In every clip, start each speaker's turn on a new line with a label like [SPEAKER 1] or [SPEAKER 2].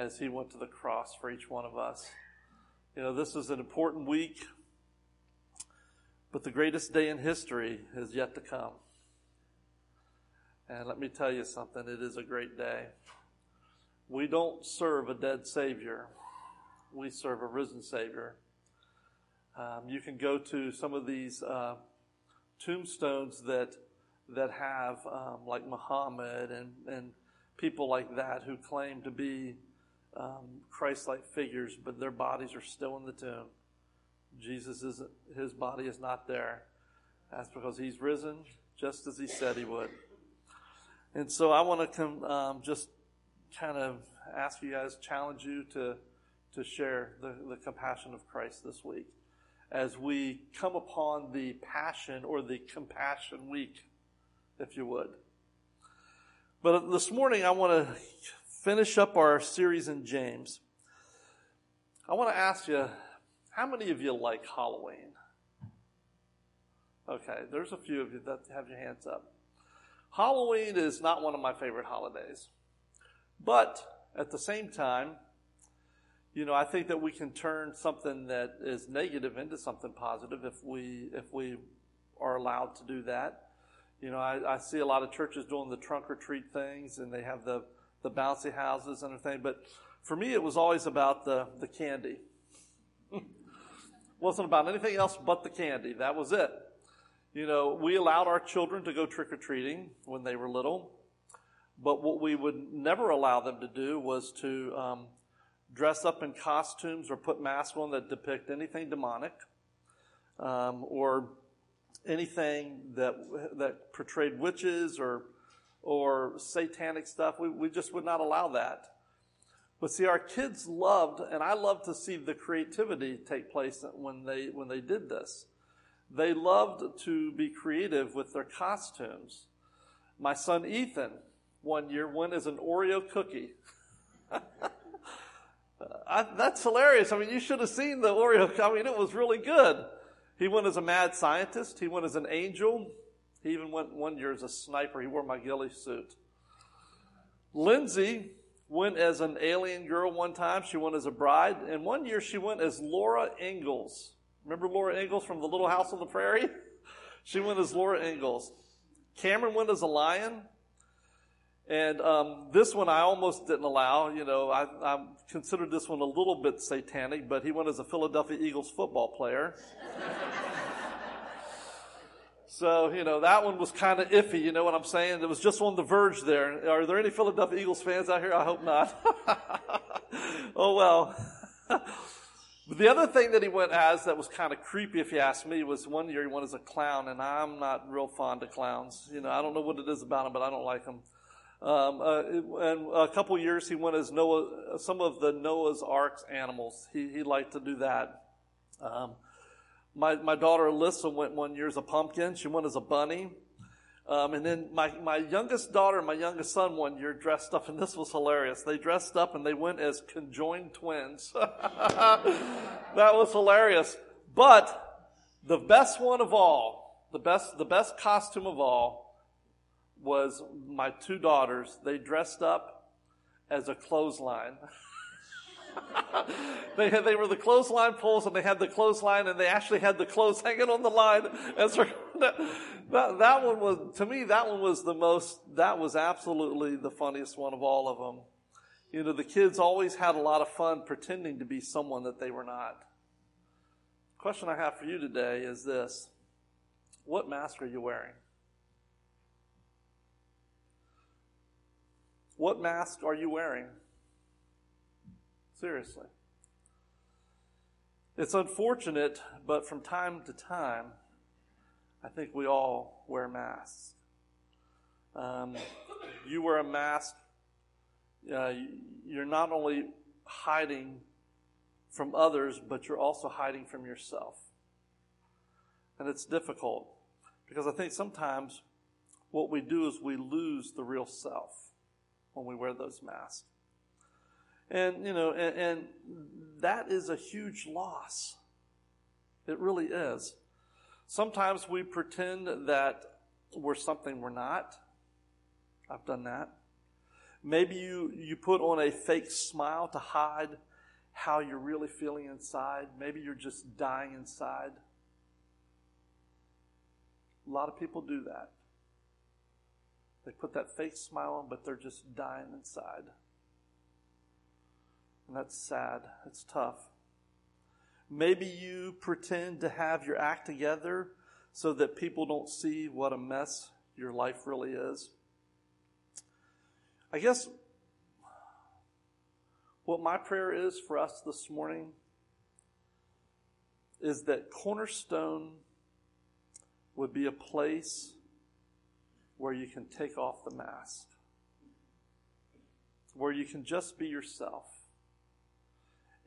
[SPEAKER 1] as he went to the cross for each one of us. You know, this is an important week, but the greatest day in history is yet to come. And let me tell you something, it is a great day. We don't serve a dead Savior, we serve a risen Savior. Um, you can go to some of these uh, tombstones that that have um, like Muhammad and and people like that who claim to be um, Christ-like figures, but their bodies are still in the tomb. Jesus is his body is not there. That's because he's risen, just as he said he would. And so I want to come, um, just kind of ask you guys, challenge you to to share the, the compassion of Christ this week as we come upon the Passion or the Compassion Week, if you would. But this morning, I want to finish up our series in James. I want to ask you, how many of you like Halloween? Okay, there's a few of you that have your hands up. Halloween is not one of my favorite holidays. But at the same time, you know, I think that we can turn something that is negative into something positive if we if we are allowed to do that. You know, I, I see a lot of churches doing the trunk or treat things, and they have the the bouncy houses and everything. But for me, it was always about the the candy. wasn't about anything else but the candy. That was it. You know, we allowed our children to go trick or treating when they were little, but what we would never allow them to do was to um, dress up in costumes or put masks on that depict anything demonic um, or anything that that portrayed witches or or satanic stuff. We, we just would not allow that. But see, our kids loved, and I love to see the creativity take place when they when they did this. They loved to be creative with their costumes. My son Ethan, one year, went as an Oreo cookie. I, that's hilarious. I mean, you should have seen the Oreo. I mean, it was really good. He went as a mad scientist. He went as an angel. He even went one year as a sniper. He wore my ghillie suit. Lindsay went as an alien girl one time. She went as a bride. And one year she went as Laura Ingalls. Remember Laura Ingalls from the Little House on the Prairie? she went as Laura Ingalls. Cameron went as a lion. And um, this one I almost didn't allow. You know, I, I, considered this one a little bit satanic, but he went as a Philadelphia Eagles football player. so, you know, that one was kind of iffy. You know what I'm saying? It was just on the verge there. Are there any Philadelphia Eagles fans out here? I hope not. oh, well. The other thing that he went as that was kind of creepy, if you ask me, was one year he went as a clown, and I'm not real fond of clowns. You know, I don't know what it is about them, but I don't like them. Um, uh, and a couple years he went as Noah, some of the Noah's Ark's animals. He, he liked to do that. Um, my, my daughter Alyssa went one year as a pumpkin. She went as a bunny. Um, and then my, my youngest daughter, my youngest son one year dressed up, and this was hilarious. They dressed up and they went as conjoined twins. that was hilarious. But the best one of all, the best, the best costume of all was my two daughters. They dressed up as a clothesline. they had, they were the clothesline poles and they had the clothesline and they actually had the clothes hanging on the line. As that, that, one was, to me, that one was the most, that was absolutely the funniest one of all of them. You know, the kids always had a lot of fun pretending to be someone that they were not. question I have for you today is this. What mask are you wearing? What mask are you wearing? Seriously. It's unfortunate, but from time to time, I think we all wear masks. Um, you wear a mask, uh, you're not only hiding from others, but you're also hiding from yourself. And it's difficult because I think sometimes what we do is we lose the real self when we wear those masks. And, you know, and, and that is a huge loss. It really is. Sometimes we pretend that we're something we're not. I've done that. Maybe you, you put on a fake smile to hide how you're really feeling inside. Maybe you're just dying inside. A lot of people do that. They put that fake smile on, but they're just dying inside. And that's sad. It's tough. Maybe you pretend to have your act together so that people don't see what a mess your life really is. I guess what my prayer is for us this morning is that Cornerstone would be a place where you can take off the mask, where you can just be yourself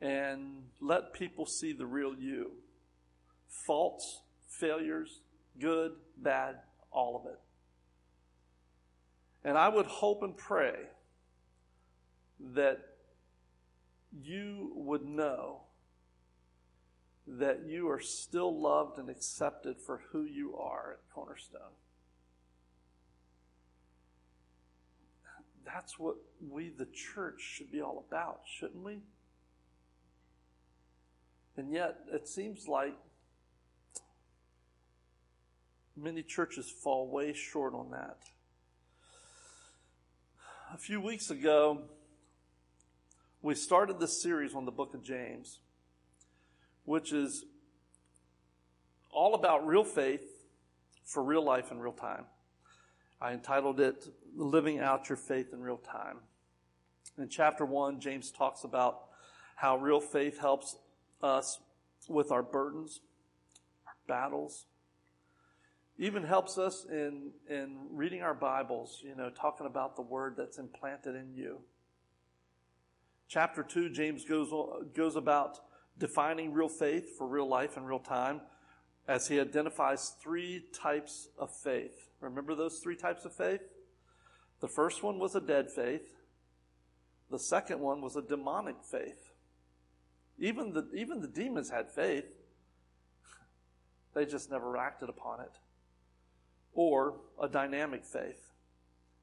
[SPEAKER 1] and let people see the real you. Faults, failures, good, bad, all of it. And I would hope and pray that you would know that you are still loved and accepted for who you are at Cornerstone. That's what we, the church, should be all about, shouldn't we? And yet, it seems like many churches fall way short on that. A few weeks ago, we started this series on the book of James, which is all about real faith for real life in real time. I entitled it Living Out Your Faith in Real Time. In chapter 1, James talks about how real faith helps us with our burdens, our battles, even helps us in, in reading our Bibles, you know, talking about the word that's implanted in you. Chapter 2, James goes, goes about defining real faith for real life in real time as he identifies three types of faith. Remember those three types of faith? The first one was a dead faith. The second one was a demonic faith. Even the, even the demons had faith. They just never acted upon it. Or a dynamic faith.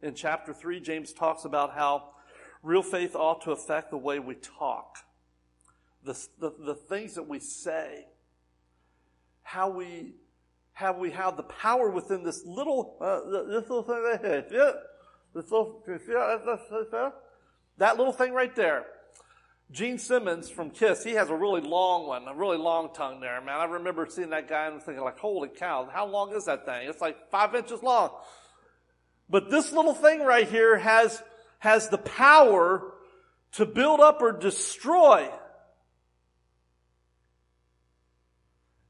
[SPEAKER 1] In chapter 3, James talks about how real faith ought to affect the way we talk, the, the, the things that we say, how we, how we have the power within this little, uh, this little thing right here. This little, that little thing right there. Gene Simmons from Kiss, he has a really long one, a really long tongue there, man. I remember seeing that guy and thinking like, holy cow, how long is that thing? It's like five inches long. But this little thing right here has, has the power to build up or destroy.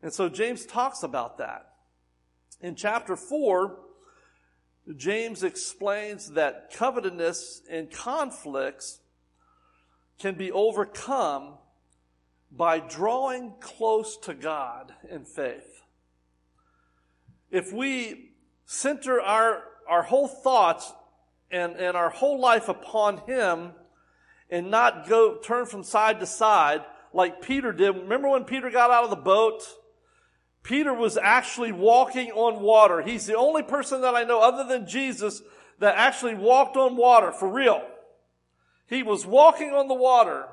[SPEAKER 1] And so James talks about that. In chapter four, James explains that covetousness and conflicts can be overcome by drawing close to God in faith. If we center our, our whole thoughts and, and our whole life upon Him and not go turn from side to side like Peter did. Remember when Peter got out of the boat? Peter was actually walking on water. He's the only person that I know other than Jesus that actually walked on water for real. He was walking on the water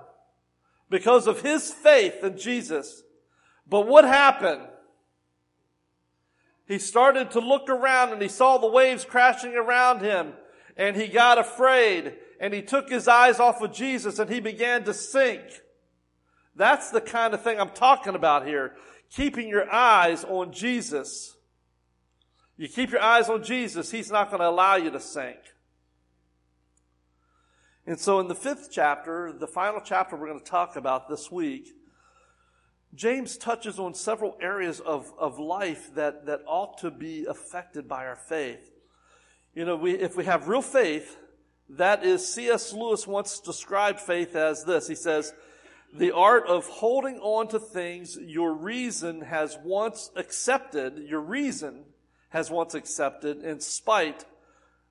[SPEAKER 1] because of his faith in Jesus. But what happened? He started to look around and he saw the waves crashing around him and he got afraid and he took his eyes off of Jesus and he began to sink. That's the kind of thing I'm talking about here. Keeping your eyes on Jesus. You keep your eyes on Jesus, He's not going to allow you to sink. And so in the fifth chapter, the final chapter we're going to talk about this week, James touches on several areas of, of life that, that ought to be affected by our faith. You know, we, if we have real faith, that is, C.S. Lewis once described faith as this. He says, the art of holding on to things your reason has once accepted, your reason has once accepted in spite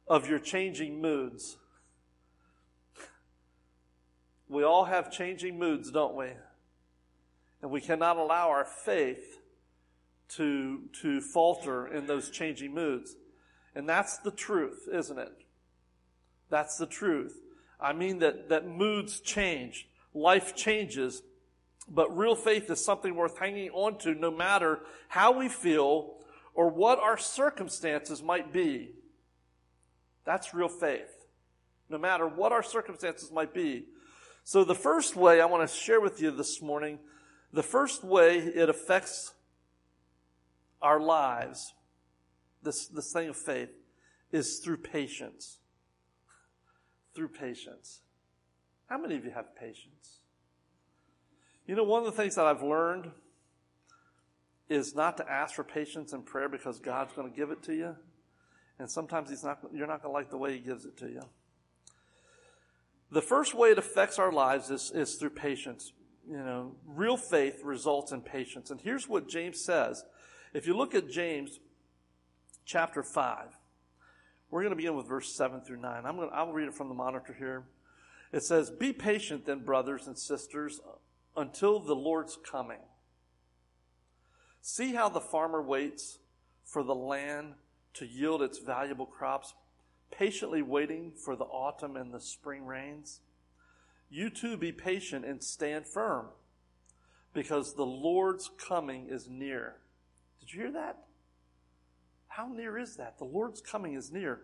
[SPEAKER 1] of your changing moods. We all have changing moods, don't we? And we cannot allow our faith to, to falter in those changing moods. And that's the truth, isn't it? That's the truth. I mean that, that moods change, life changes, but real faith is something worth hanging on to no matter how we feel or what our circumstances might be. That's real faith. No matter what our circumstances might be. So the first way I want to share with you this morning, the first way it affects our lives, this, this thing of faith, is through patience. Through patience. How many of you have patience? You know, one of the things that I've learned is not to ask for patience in prayer because God's going to give it to you. And sometimes he's not, you're not going to like the way he gives it to you. The first way it affects our lives is, is through patience. You know, real faith results in patience. And here's what James says. If you look at James chapter 5, we're going to begin with verse 7 through 9. I'm going to, I'll read it from the monitor here. It says, Be patient then, brothers and sisters, until the Lord's coming. See how the farmer waits for the land to yield its valuable crops, patiently waiting for the autumn and the spring rains. You too be patient and stand firm, because the Lord's coming is near. Did you hear that? How near is that? The Lord's coming is near.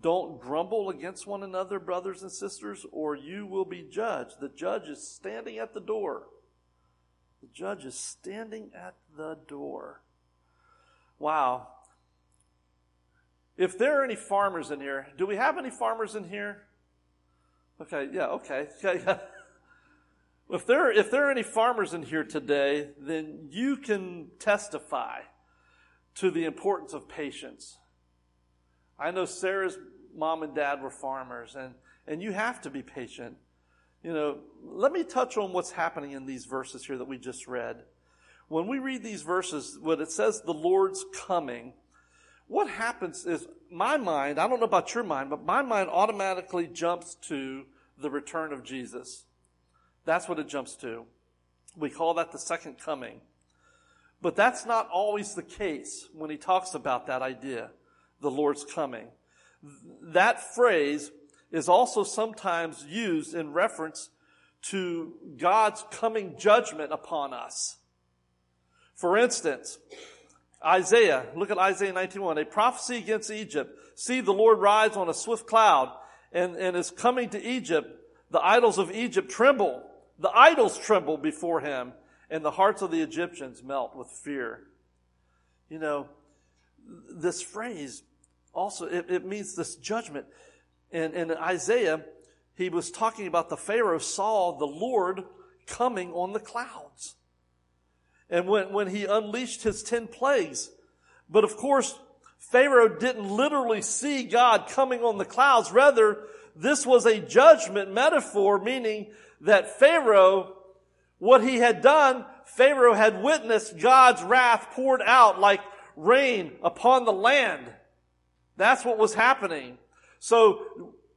[SPEAKER 1] Don't grumble against one another, brothers and sisters, or you will be judged. The judge is standing at the door. The judge is standing at the door. Wow. If there are any farmers in here, do we have any farmers in here? Okay, yeah, okay. okay. if there if there are any farmers in here today, then you can testify to the importance of patience. I know Sarah's mom and dad were farmers, and, and you have to be patient. You know, let me touch on what's happening in these verses here that we just read. When we read these verses, when it says the Lord's coming, what happens is my mind, I don't know about your mind, but my mind automatically jumps to the return of Jesus. That's what it jumps to. We call that the second coming. But that's not always the case when he talks about that idea, the Lord's coming. That phrase is also sometimes used in reference to God's coming judgment upon us. For instance, Isaiah, look at Isaiah 91, a prophecy against Egypt. See the Lord rise on a swift cloud and, and is coming to Egypt. The idols of Egypt tremble. The idols tremble before him and the hearts of the Egyptians melt with fear. You know, this phrase also, it, it means this judgment. And in Isaiah, he was talking about the Pharaoh saw the Lord coming on the clouds. And when, when he unleashed his ten plagues. But of course, Pharaoh didn't literally see God coming on the clouds. Rather, this was a judgment metaphor, meaning that Pharaoh what he had done, Pharaoh had witnessed God's wrath poured out like rain upon the land. That's what was happening. So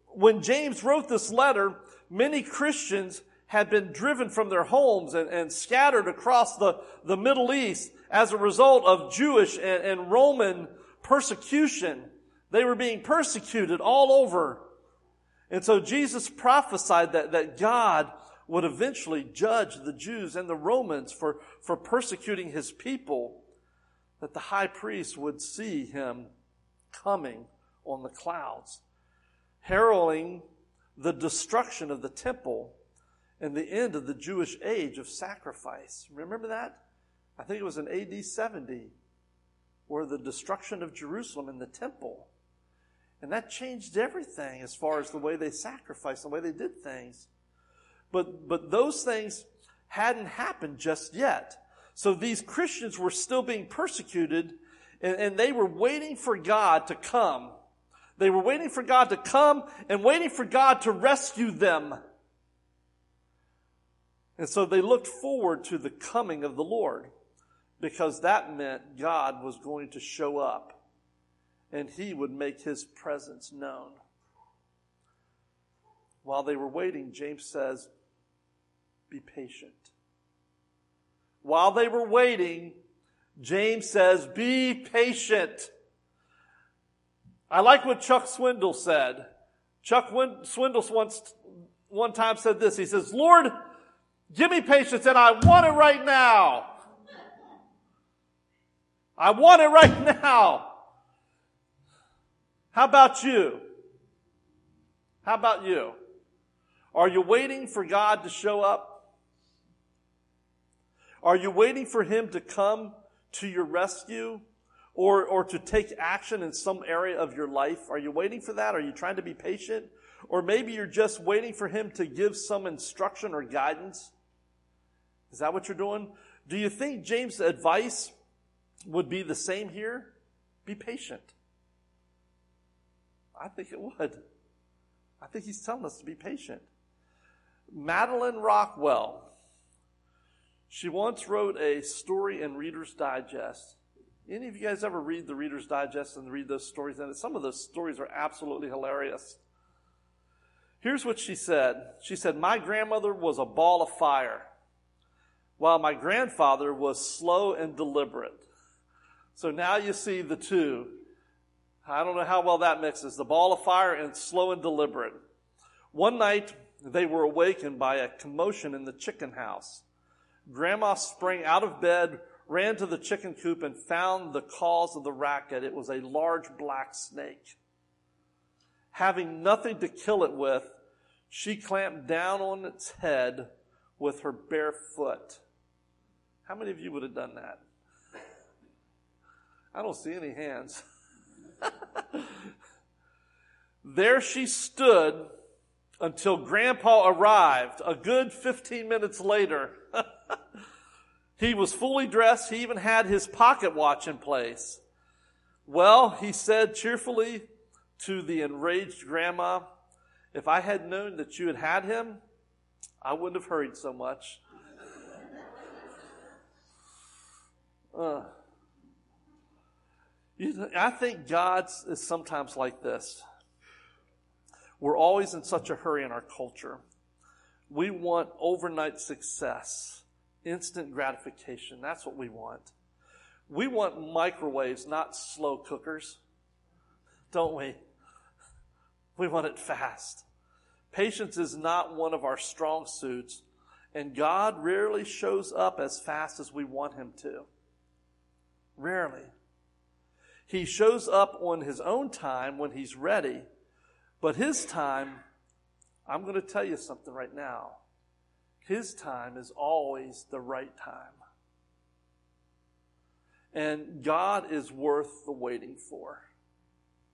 [SPEAKER 1] when James wrote this letter, many Christians had been driven from their homes and, and scattered across the, the Middle East as a result of Jewish and, and Roman persecution. They were being persecuted all over. And so Jesus prophesied that, that God would eventually judge the Jews and the Romans for, for persecuting his people, that the high priest would see him coming on the clouds, heralding the destruction of the temple and the end of the Jewish age of sacrifice. Remember that? I think it was in AD 70, where the destruction of Jerusalem and the temple. And that changed everything as far as the way they sacrificed, the way they did things. But, but those things hadn't happened just yet. So these Christians were still being persecuted and, and they were waiting for God to come. They were waiting for God to come and waiting for God to rescue them. And so they looked forward to the coming of the Lord because that meant God was going to show up and he would make his presence known. While they were waiting, James says, be patient. While they were waiting, James says, be patient. I like what Chuck Swindoll said. Chuck Swindoll once one time said this. He says, Lord, give me patience and I want it right now. I want it right now. How about you? How about you? Are you waiting for God to show up? Are you waiting for Him to come to your rescue or, or to take action in some area of your life? Are you waiting for that? Are you trying to be patient? Or maybe you're just waiting for Him to give some instruction or guidance? Is that what you're doing? Do you think James' advice would be the same here? Be patient. I think it would. I think he's telling us to be patient. Madeline Rockwell, she once wrote a story in Reader's Digest. Any of you guys ever read the Reader's Digest and read those stories in it? Some of those stories are absolutely hilarious. Here's what she said. She said, My grandmother was a ball of fire, while my grandfather was slow and deliberate. So now you see the two. I don't know how well that mixes the ball of fire and slow and deliberate. One night, they were awakened by a commotion in the chicken house. Grandma sprang out of bed, ran to the chicken coop, and found the cause of the racket. It was a large black snake. Having nothing to kill it with, she clamped down on its head with her bare foot. How many of you would have done that? I don't see any hands. there she stood until Grandpa arrived a good 15 minutes later. he was fully dressed. He even had his pocket watch in place. Well, he said cheerfully to the enraged grandma, if I had known that you had had him, I wouldn't have hurried so much. Uh, I think God is sometimes like this. We're always in such a hurry in our culture. We want overnight success, instant gratification. That's what we want. We want microwaves, not slow cookers. Don't we? We want it fast. Patience is not one of our strong suits, and God rarely shows up as fast as we want Him to. Rarely. He shows up on his own time when he's ready, but his time, I'm going to tell you something right now. His time is always the right time. And God is worth the waiting for.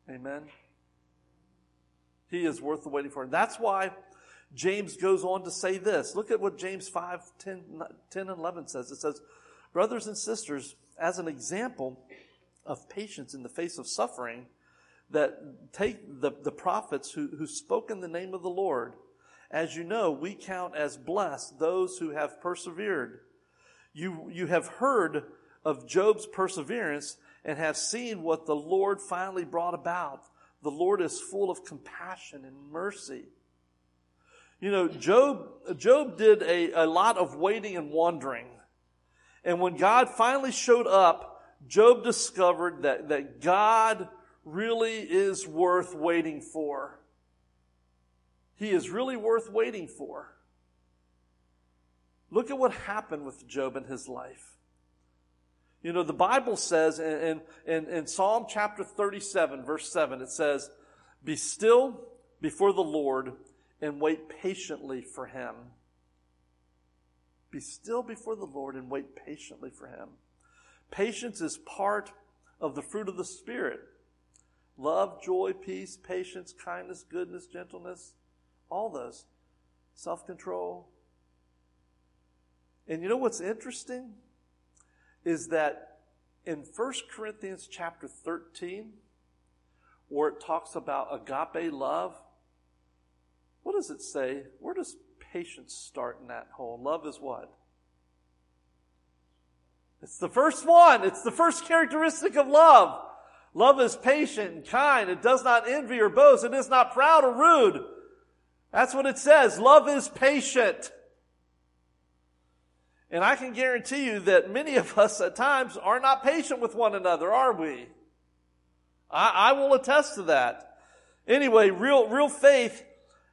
[SPEAKER 1] Amen. He is worth the waiting for. And that's why James goes on to say this. Look at what James 5, 10, 10 and 11 says. It says, Brothers and sisters, as an example of patience in the face of suffering that take the, the prophets who, who spoke in the name of the Lord. As you know, we count as blessed those who have persevered. You, you have heard of Job's perseverance and have seen what the Lord finally brought about. The Lord is full of compassion and mercy. You know, Job, Job did a, a lot of waiting and wandering. And when God finally showed up, Job discovered that, that God really is worth waiting for. He is really worth waiting for. Look at what happened with Job in his life. You know, the Bible says in, in, in, Psalm chapter 37, verse 7, it says, Be still before the Lord and wait patiently for him. Be still before the Lord and wait patiently for him. Patience is part of the fruit of the Spirit love, joy, peace, patience, kindness, goodness, gentleness, all those. Self control. And you know what's interesting? Is that in 1 Corinthians chapter 13, where it talks about agape love, what does it say? Where does patience start in that whole? Love is what? It's the first one. It's the first characteristic of love. Love is patient and kind. It does not envy or boast. It is not proud or rude. That's what it says. Love is patient. And I can guarantee you that many of us at times are not patient with one another, are we? I, I will attest to that. Anyway, real, real faith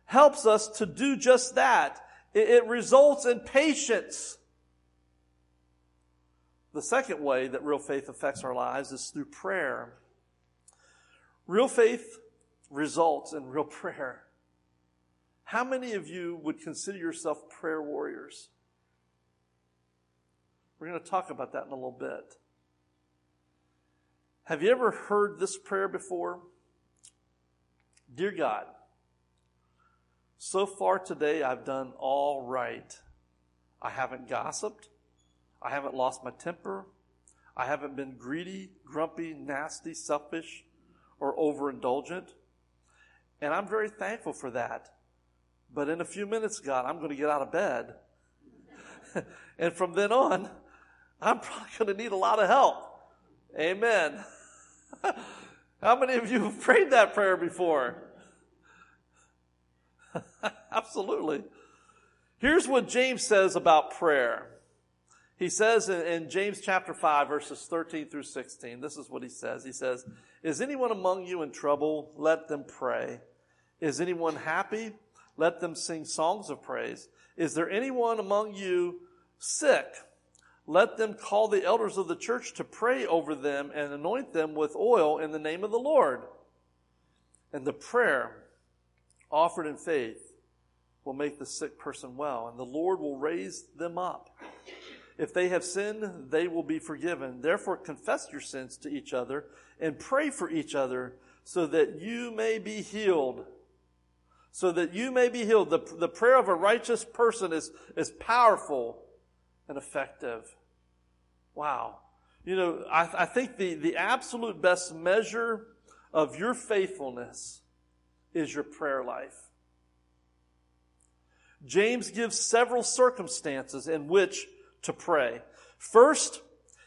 [SPEAKER 1] helps us to do just that. It, results in patience. The second way that real faith affects our lives is through prayer. Real faith results in real prayer. How many of you would consider yourself prayer warriors? We're going to talk about that in a little bit. Have you ever heard this prayer before? Dear God, so far today I've done all right. I haven't gossiped. I haven't lost my temper. I haven't been greedy, grumpy, nasty, selfish, or overindulgent. And I'm very thankful for that. But in a few minutes, God, I'm going to get out of bed. and from then on, I'm probably going to need a lot of help. Amen. How many of you have prayed that prayer before? Absolutely. Here's what James says about prayer. He says in, in, James chapter 5, verses 13 through 16, this is what he says. He says, Is anyone among you in trouble? Let them pray. Is anyone happy? Let them sing songs of praise. Is there anyone among you sick? Let them call the elders of the church to pray over them and anoint them with oil in the name of the Lord. And the prayer offered in faith will make the sick person well, and the Lord will raise them up. If they have sinned, they will be forgiven. Therefore, confess your sins to each other and pray for each other so that you may be healed so that you may be healed. The, the prayer of a righteous person is, is powerful and effective. Wow. You know, I, I think the, the absolute best measure of your faithfulness is your prayer life. James gives several circumstances in which to pray. First,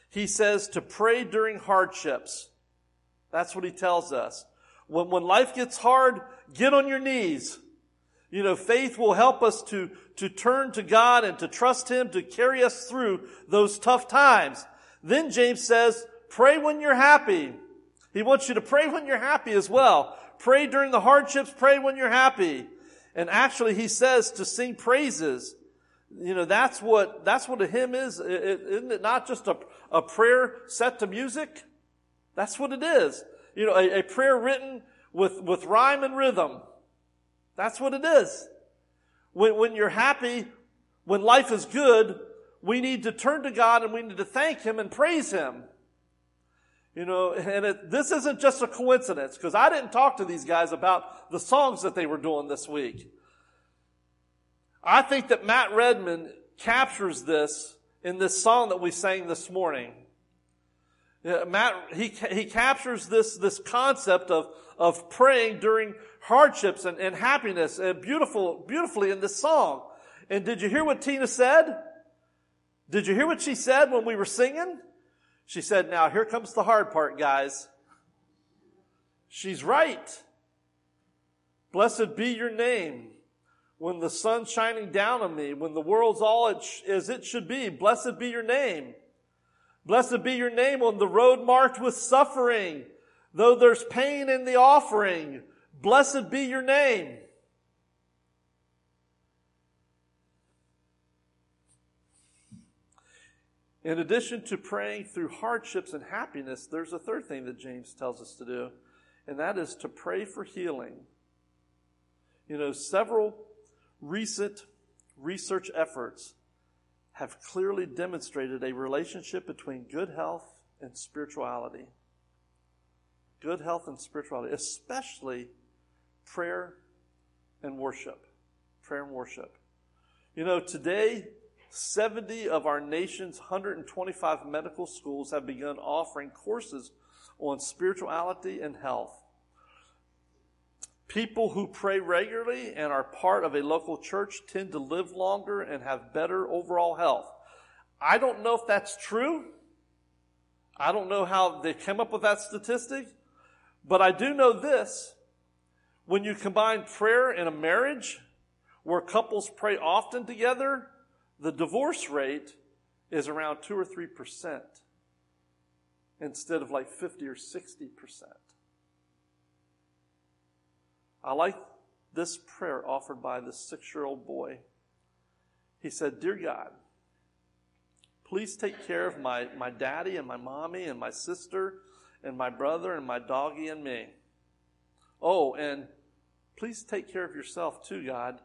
[SPEAKER 1] he says to pray during hardships. That's what he tells us. When, when life gets hard, get on your knees. You know, faith will help us to, to turn to God and to trust Him to carry us through those tough times. Then James says, pray when you're happy. He wants you to pray when you're happy as well. Pray during the hardships, pray when you're happy. And actually, he says to sing praises. You know, that's what, that's what a hymn is. Isn't it not just a, a prayer set to music? That's what it is you know, a, a prayer written with, with rhyme and rhythm. That's what it is. When, when you're happy, when life is good, we need to turn to God and we need to thank Him and praise Him. You know, and it, this isn't just a coincidence because I didn't talk to these guys about the songs that they were doing this week. I think that Matt Redman captures this in this song that we sang this morning. Matt, he, he captures this, this concept of, of praying during hardships and, and happiness and beautiful, beautifully in this song. And did you hear what Tina said? Did you hear what she said when we were singing? She said, now here comes the hard part, guys. She's right. Blessed be your name. When the sun's shining down on me, when the world's all it sh- as it should be, blessed be your name. Blessed be your name on the road marked with suffering. Though there's pain in the offering, blessed be your name. In addition to praying through hardships and happiness, there's a third thing that James tells us to do, and that is to pray for healing. You know, several recent research efforts have clearly demonstrated a relationship between good health and spirituality. Good health and spirituality, especially prayer and worship. Prayer and worship. You know, today, 70 of our nation's 125 medical schools have begun offering courses on spirituality and health. People who pray regularly and are part of a local church tend to live longer and have better overall health. I don't know if that's true. I don't know how they came up with that statistic, but I do know this. When you combine prayer in a marriage where couples pray often together, the divorce rate is around 2 or 3% instead of like 50 or 60%. I like this prayer offered by this six year old boy. He said, Dear God, please take care of my, my daddy and my mommy and my sister and my brother and my doggy and me. Oh, and please take care of yourself too, God.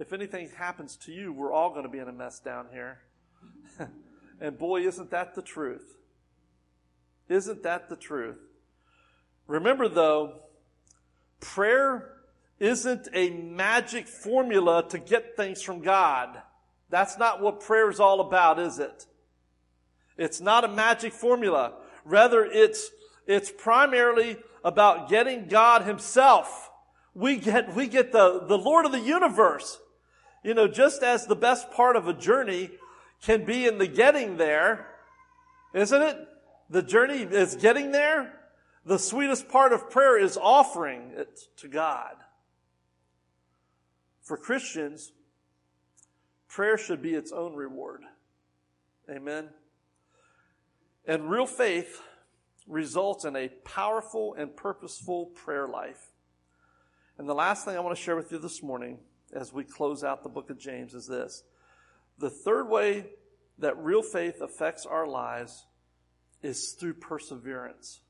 [SPEAKER 1] If anything happens to you, we're all going to be in a mess down here. and boy, isn't that the truth? Isn't that the truth? Remember though, prayer isn't a magic formula to get things from God. That's not what prayer is all about, is it? It's not a magic formula. Rather, it's, it's primarily about getting God Himself. We get, we get the, the Lord of the universe. You know, just as the best part of a journey can be in the getting there, isn't it? The journey is getting there. The sweetest part of prayer is offering it to God. For Christians, prayer should be its own reward. Amen. And real faith results in a powerful and purposeful prayer life. And the last thing I want to share with you this morning as we close out the book of James is this. The third way that real faith affects our lives is through perseverance.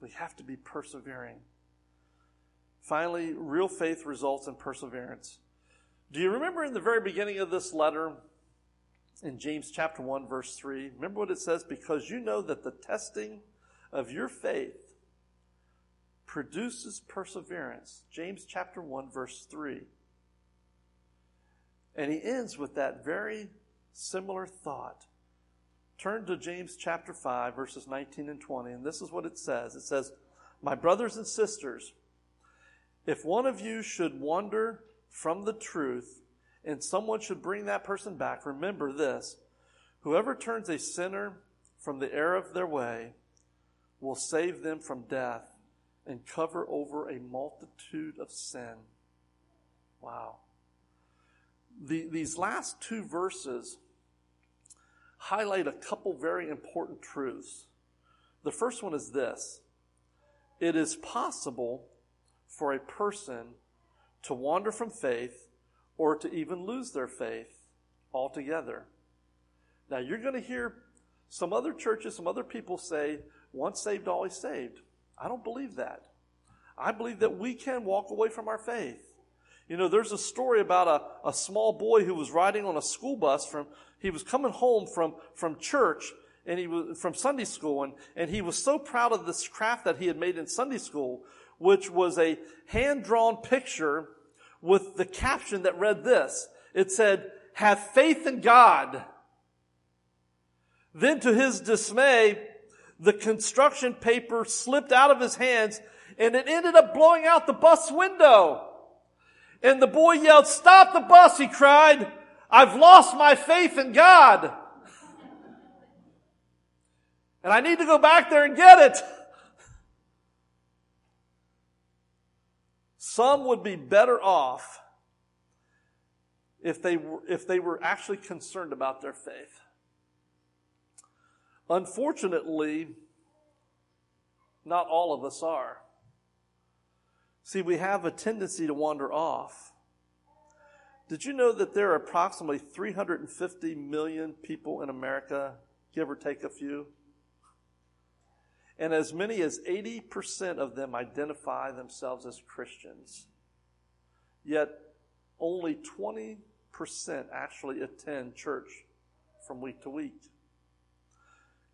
[SPEAKER 1] We have to be persevering. Finally, real faith results in perseverance. Do you remember in the very beginning of this letter, in James chapter 1, verse 3, remember what it says? Because you know that the testing of your faith produces perseverance. James chapter 1, verse 3. And he ends with that very similar thought. Turn to James chapter 5, verses 19 and 20, and this is what it says. It says, My brothers and sisters, if one of you should wander from the truth and someone should bring that person back, remember this whoever turns a sinner from the error of their way will save them from death and cover over a multitude of sin. Wow. The, these last two verses highlight a couple very important truths. The first one is this it is possible for a person to wander from faith or to even lose their faith altogether. Now, you're going to hear some other churches, some other people say, once saved, always saved. I don't believe that. I believe that we can walk away from our faith. You know, there's a story about a, a small boy who was riding on a school bus from, he was coming home from, from church and he was from Sunday school and, and he was so proud of this craft that he had made in Sunday school, which was a hand-drawn picture with the caption that read this. It said, have faith in God. Then to his dismay, the construction paper slipped out of his hands and it ended up blowing out the bus window. And the boy yelled, stop the bus, he cried. I've lost my faith in God. And I need to go back there and get it. Some would be better off if they were, if they were actually concerned about their faith. Unfortunately, not all of us are. See, we have a tendency to wander off. Did you know that there are approximately 350 million people in America, give or take a few? And as many as 80% of them identify themselves as Christians. Yet only 20% actually attend church from week to week.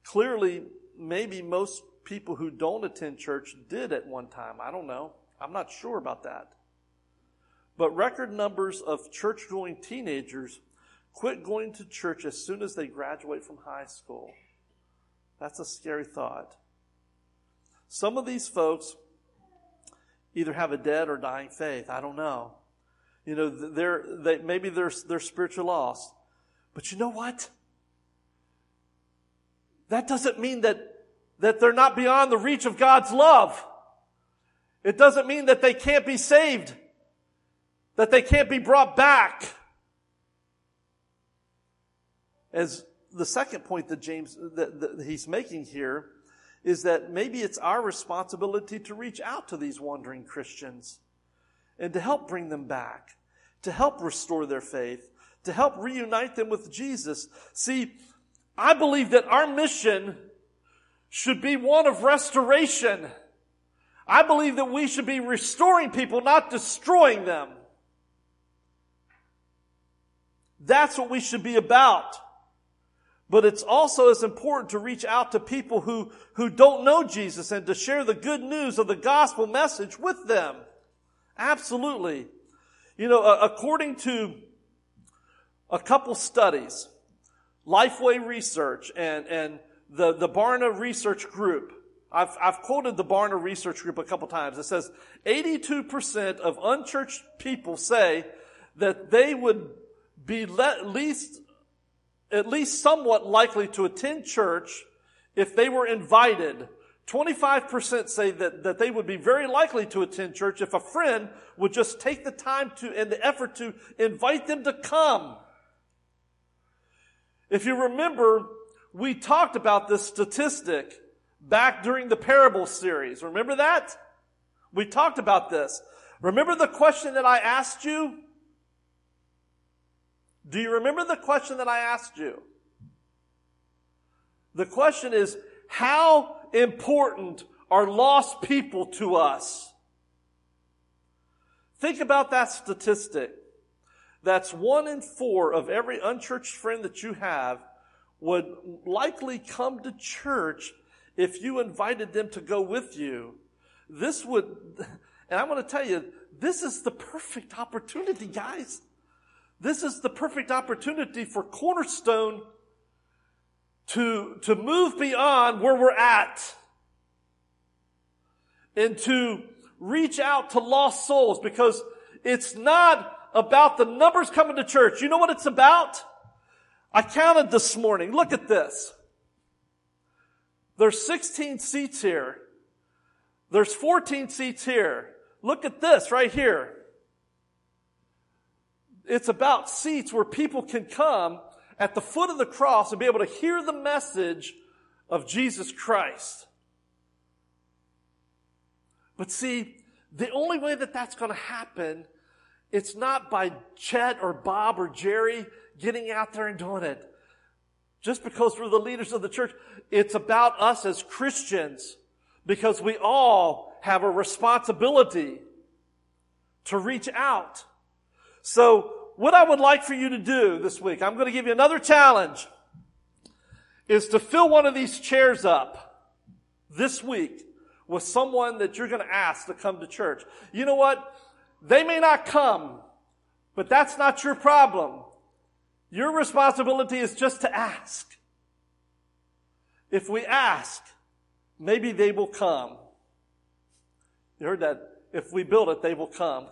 [SPEAKER 1] Clearly, maybe most people who don't attend church did at one time. I don't know. I'm not sure about that. But record numbers of church going teenagers quit going to church as soon as they graduate from high school. That's a scary thought. Some of these folks either have a dead or dying faith. I don't know. You know, they're, they, maybe they're, they're spiritually lost. But you know what? That doesn't mean that, that they're not beyond the reach of God's love. It doesn't mean that they can't be saved, that they can't be brought back. As the second point that James, that, that he's making here is that maybe it's our responsibility to reach out to these wandering Christians. and to help bring them back, to help restore their faith, to help reunite them with Jesus. See, I believe that our mission should be one of restoration. I believe that we should be restoring people, not destroying them. That's what we should be about. But it's also as important to reach out to people who, who don't know Jesus and to share the good news of the gospel message with them. Absolutely. You know, according to a couple studies, Lifeway Research and, and the, the Barna Research Group, I've, I've quoted the Barna Research Group a couple times. It says 82% of unchurched people say that they would be at least, at least somewhat likely to attend church if they were invited. 25% say that, that they would be very likely to attend church if a friend would just take the time to and the effort to invite them to come. If you remember, we talked about this statistic back during the parable series. Remember that? We talked about this. Remember the question that I asked you? Do you remember the question that I asked you? The question is, how important are lost people to us? Think about that statistic. That's one in four of every unchurched friend that you have would likely come to church if you invited them to go with you. This would, and I'm going to tell you, this is the perfect opportunity, guys. This is the perfect opportunity for Cornerstone to, to move beyond where we're at and to reach out to lost souls because it's not about the numbers coming to church. You know what it's about? I counted this morning. Look at this. There's 16 seats here. There's 14 seats here. Look at this right here. It's about seats where people can come at the foot of the cross and be able to hear the message of Jesus Christ. But see, the only way that that's going to happen, it's not by Chet or Bob or Jerry getting out there and doing it. Just because we're the leaders of the church, it's about us as Christians because we all have a responsibility to reach out. So what I would like for you to do this week, I'm going to give you another challenge, is to fill one of these chairs up this week with someone that you're going to ask to come to church. You know what? They may not come, but that's not your problem. Your responsibility is just to ask. If we ask, maybe they will come. You heard that. If we build it, they will come.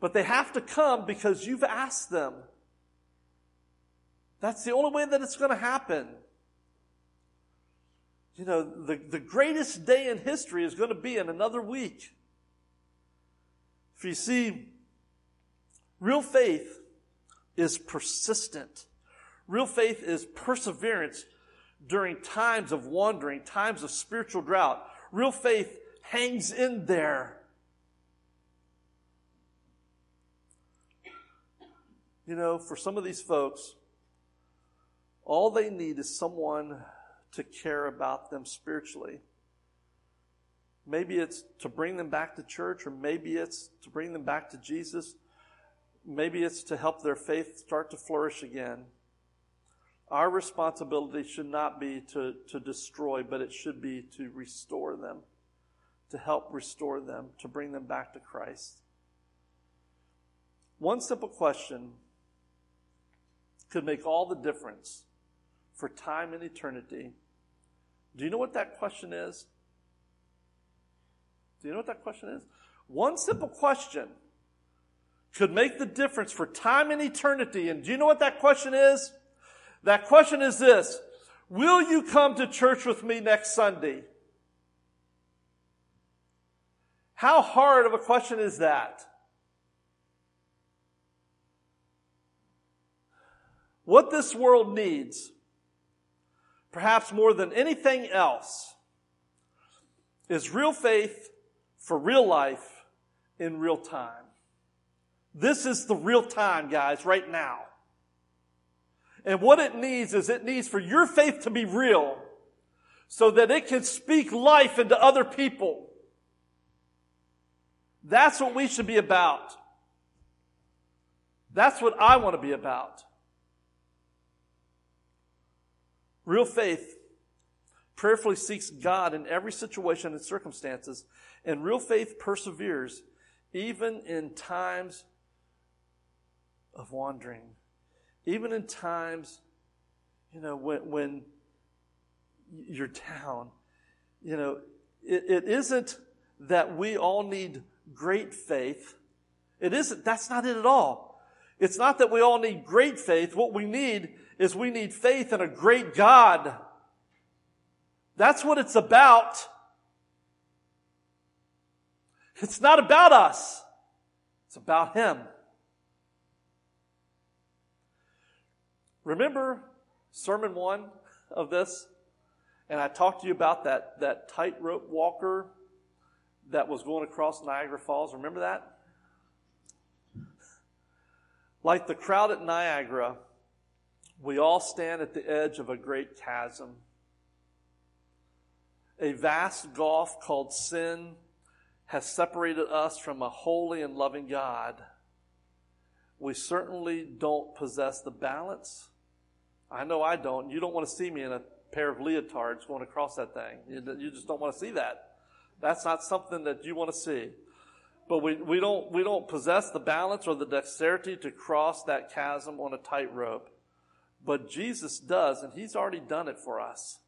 [SPEAKER 1] But they have to come because you've asked them. That's the only way that it's going to happen. You know, the, the greatest day in history is going to be in another week. If you see, real faith is persistent. Real faith is perseverance during times of wandering, times of spiritual drought. Real faith hangs in there You know, for some of these folks, all they need is someone to care about them spiritually. Maybe it's to bring them back to church, or maybe it's to bring them back to Jesus. Maybe it's to help their faith start to flourish again. Our responsibility should not be to, to destroy, but it should be to restore them, to help restore them, to bring them back to Christ. One simple question could make all the difference for time and eternity. Do you know what that question is? Do you know what that question is? One simple question could make the difference for time and eternity. And do you know what that question is? That question is this. Will you come to church with me next Sunday? How hard of a question is that? What this world needs, perhaps more than anything else, is real faith for real life in real time. This is the real time, guys, right now. And what it needs is it needs for your faith to be real so that it can speak life into other people. That's what we should be about. That's what I want to be about. Real faith prayerfully seeks God in every situation and circumstances, and real faith perseveres even in times of wandering, even in times, you know, when, when you're down. You know, it, it isn't that we all need great faith. It isn't, that's not it at all. It's not that we all need great faith. What we need is we need faith in a great God. That's what it's about. It's not about us. It's about Him. Remember sermon one of this? And I talked to you about that, that tightrope walker that was going across Niagara Falls. Remember that? Like the crowd at Niagara, we all stand at the edge of a great chasm. A vast gulf called sin has separated us from a holy and loving God. We certainly don't possess the balance. I know I don't. You don't want to see me in a pair of leotards going across that thing. You, just don't want to see that. That's not something that you want to see. But we, we, don't, we don't possess the balance or the dexterity to cross that chasm on a tightrope. But Jesus does, and He's already done it for us.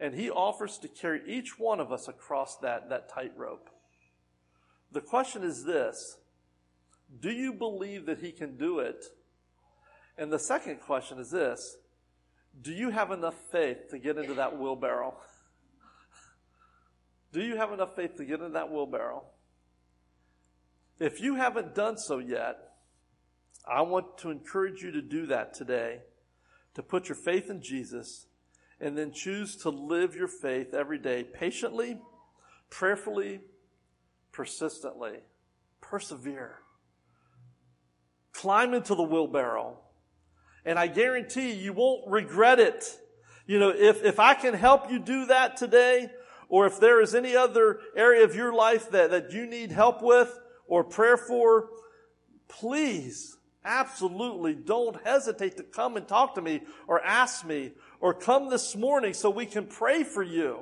[SPEAKER 1] And He offers to carry each one of us across that, that tightrope. The question is this Do you believe that He can do it? And the second question is this do you have enough faith to get into that wheelbarrow? Do you have enough faith to get into that wheelbarrow? If you haven't done so yet, I want to encourage you to do that today, to put your faith in Jesus, and then choose to live your faith every day patiently, prayerfully, persistently. Persevere. Climb into the wheelbarrow and I guarantee you won't regret it. You know, if, if I can help you do that today, or if there is any other area of your life that, that you need help with or prayer for, please, absolutely don't hesitate to come and talk to me or ask me or come this morning so we can pray for you.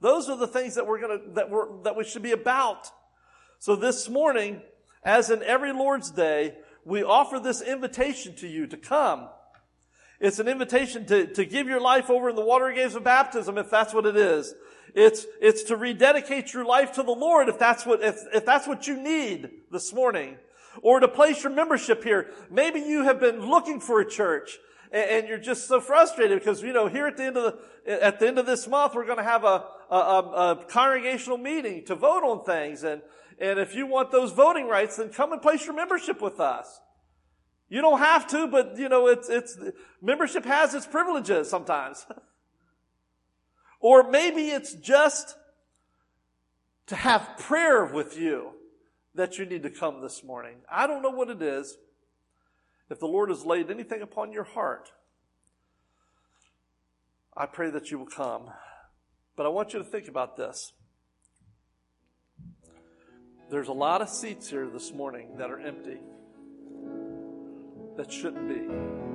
[SPEAKER 1] Those are the things that we're gonna, that we're, that we should be about. So this morning, as in every Lord's Day, we offer this invitation to you to come. It's an invitation to, to give your life over in the water games of baptism, if that's what it is. It's, it's to rededicate your life to the Lord, if that's what, if, if that's what you need this morning. Or to place your membership here. Maybe you have been looking for a church and, you're just so frustrated because, you know, here at the end of the, at the end of this month, we're going to have a, a, a congregational meeting to vote on things and, and if you want those voting rights, then come and place your membership with us. You don't have to, but you know, it's, it's, membership has its privileges sometimes. or maybe it's just to have prayer with you that you need to come this morning. I don't know what it is. If the Lord has laid anything upon your heart, I pray that you will come. But I want you to think about this. There's a lot of seats here this morning that are empty, that shouldn't be.